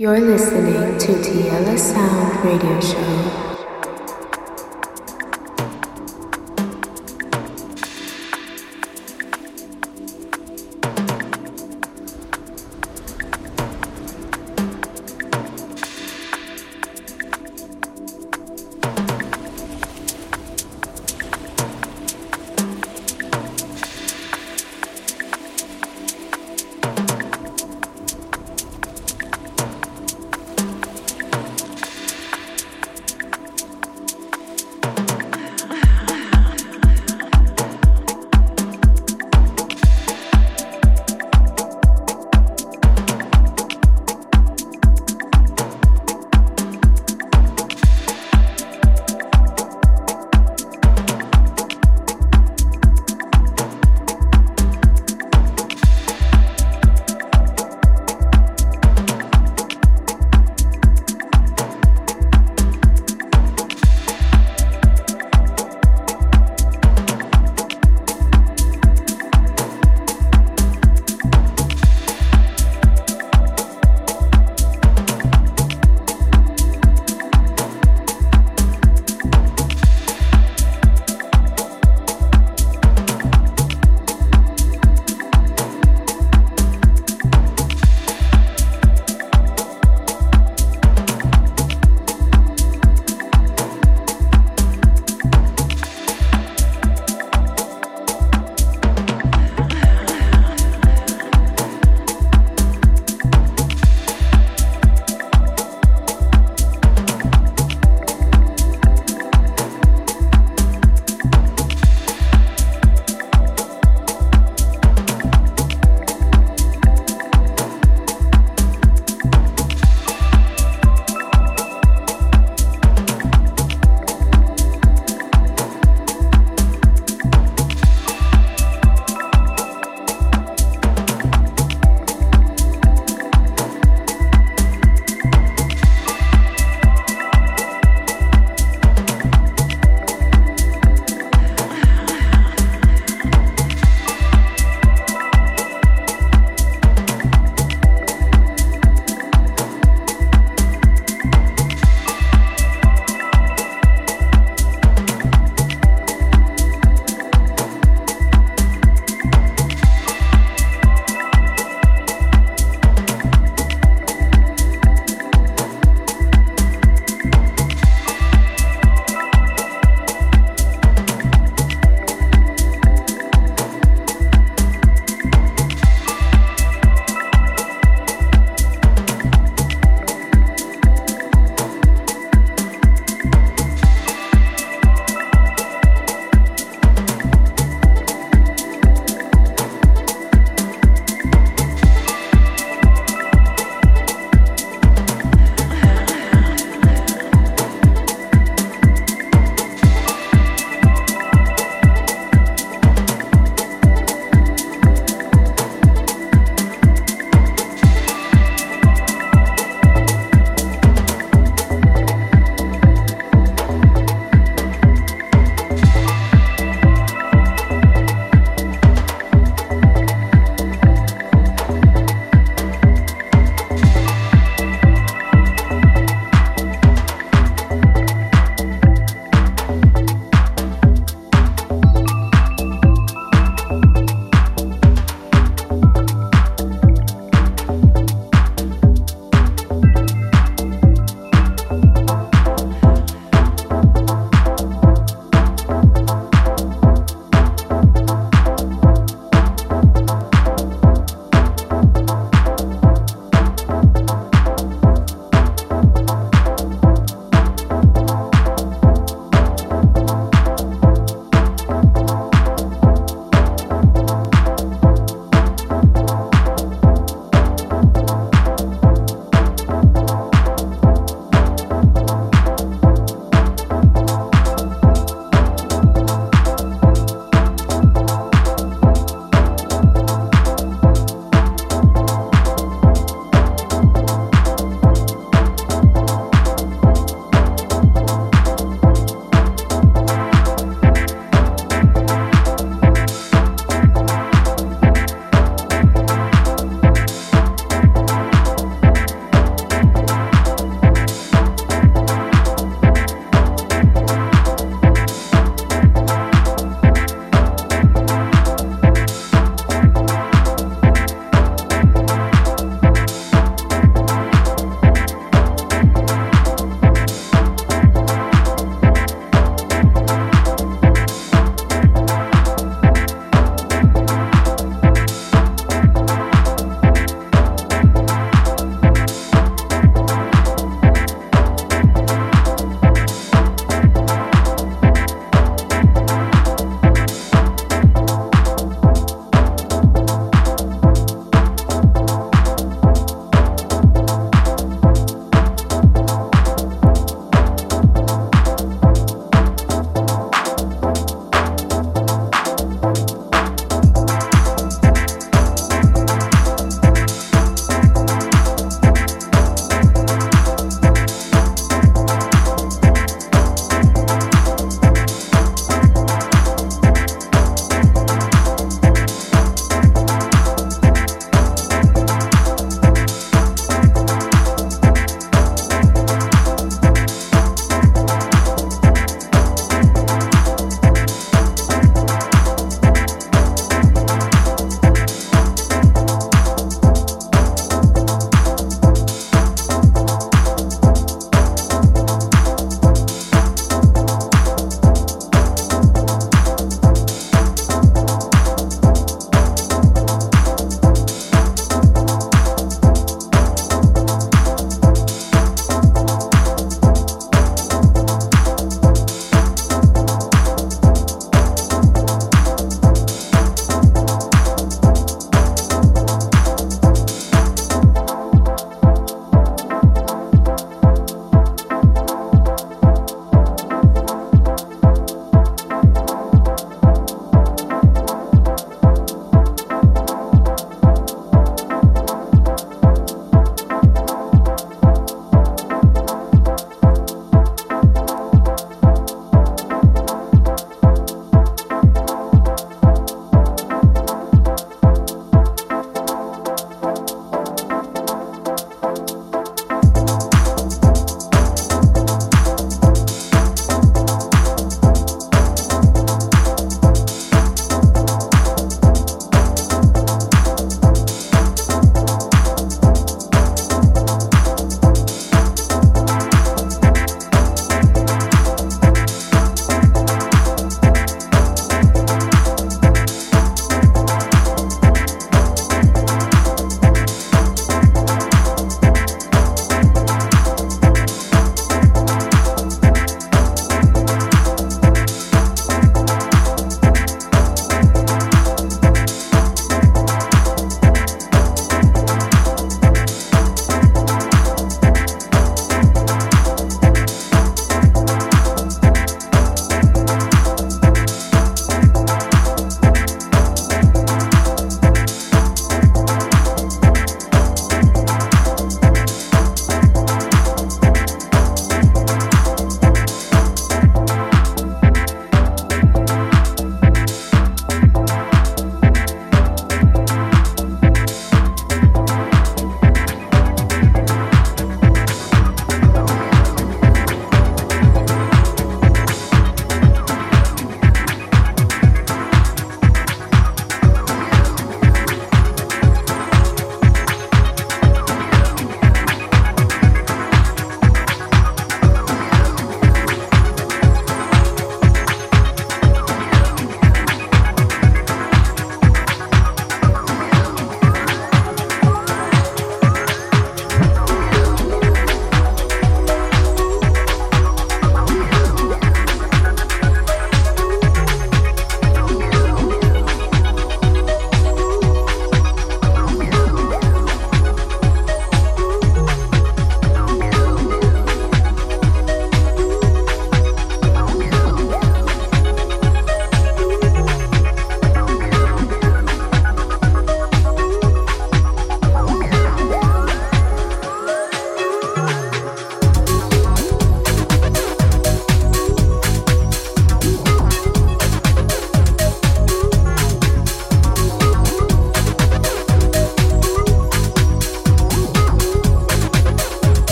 You're listening to Tiela Sound Radio Show.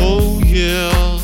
Oh yeah.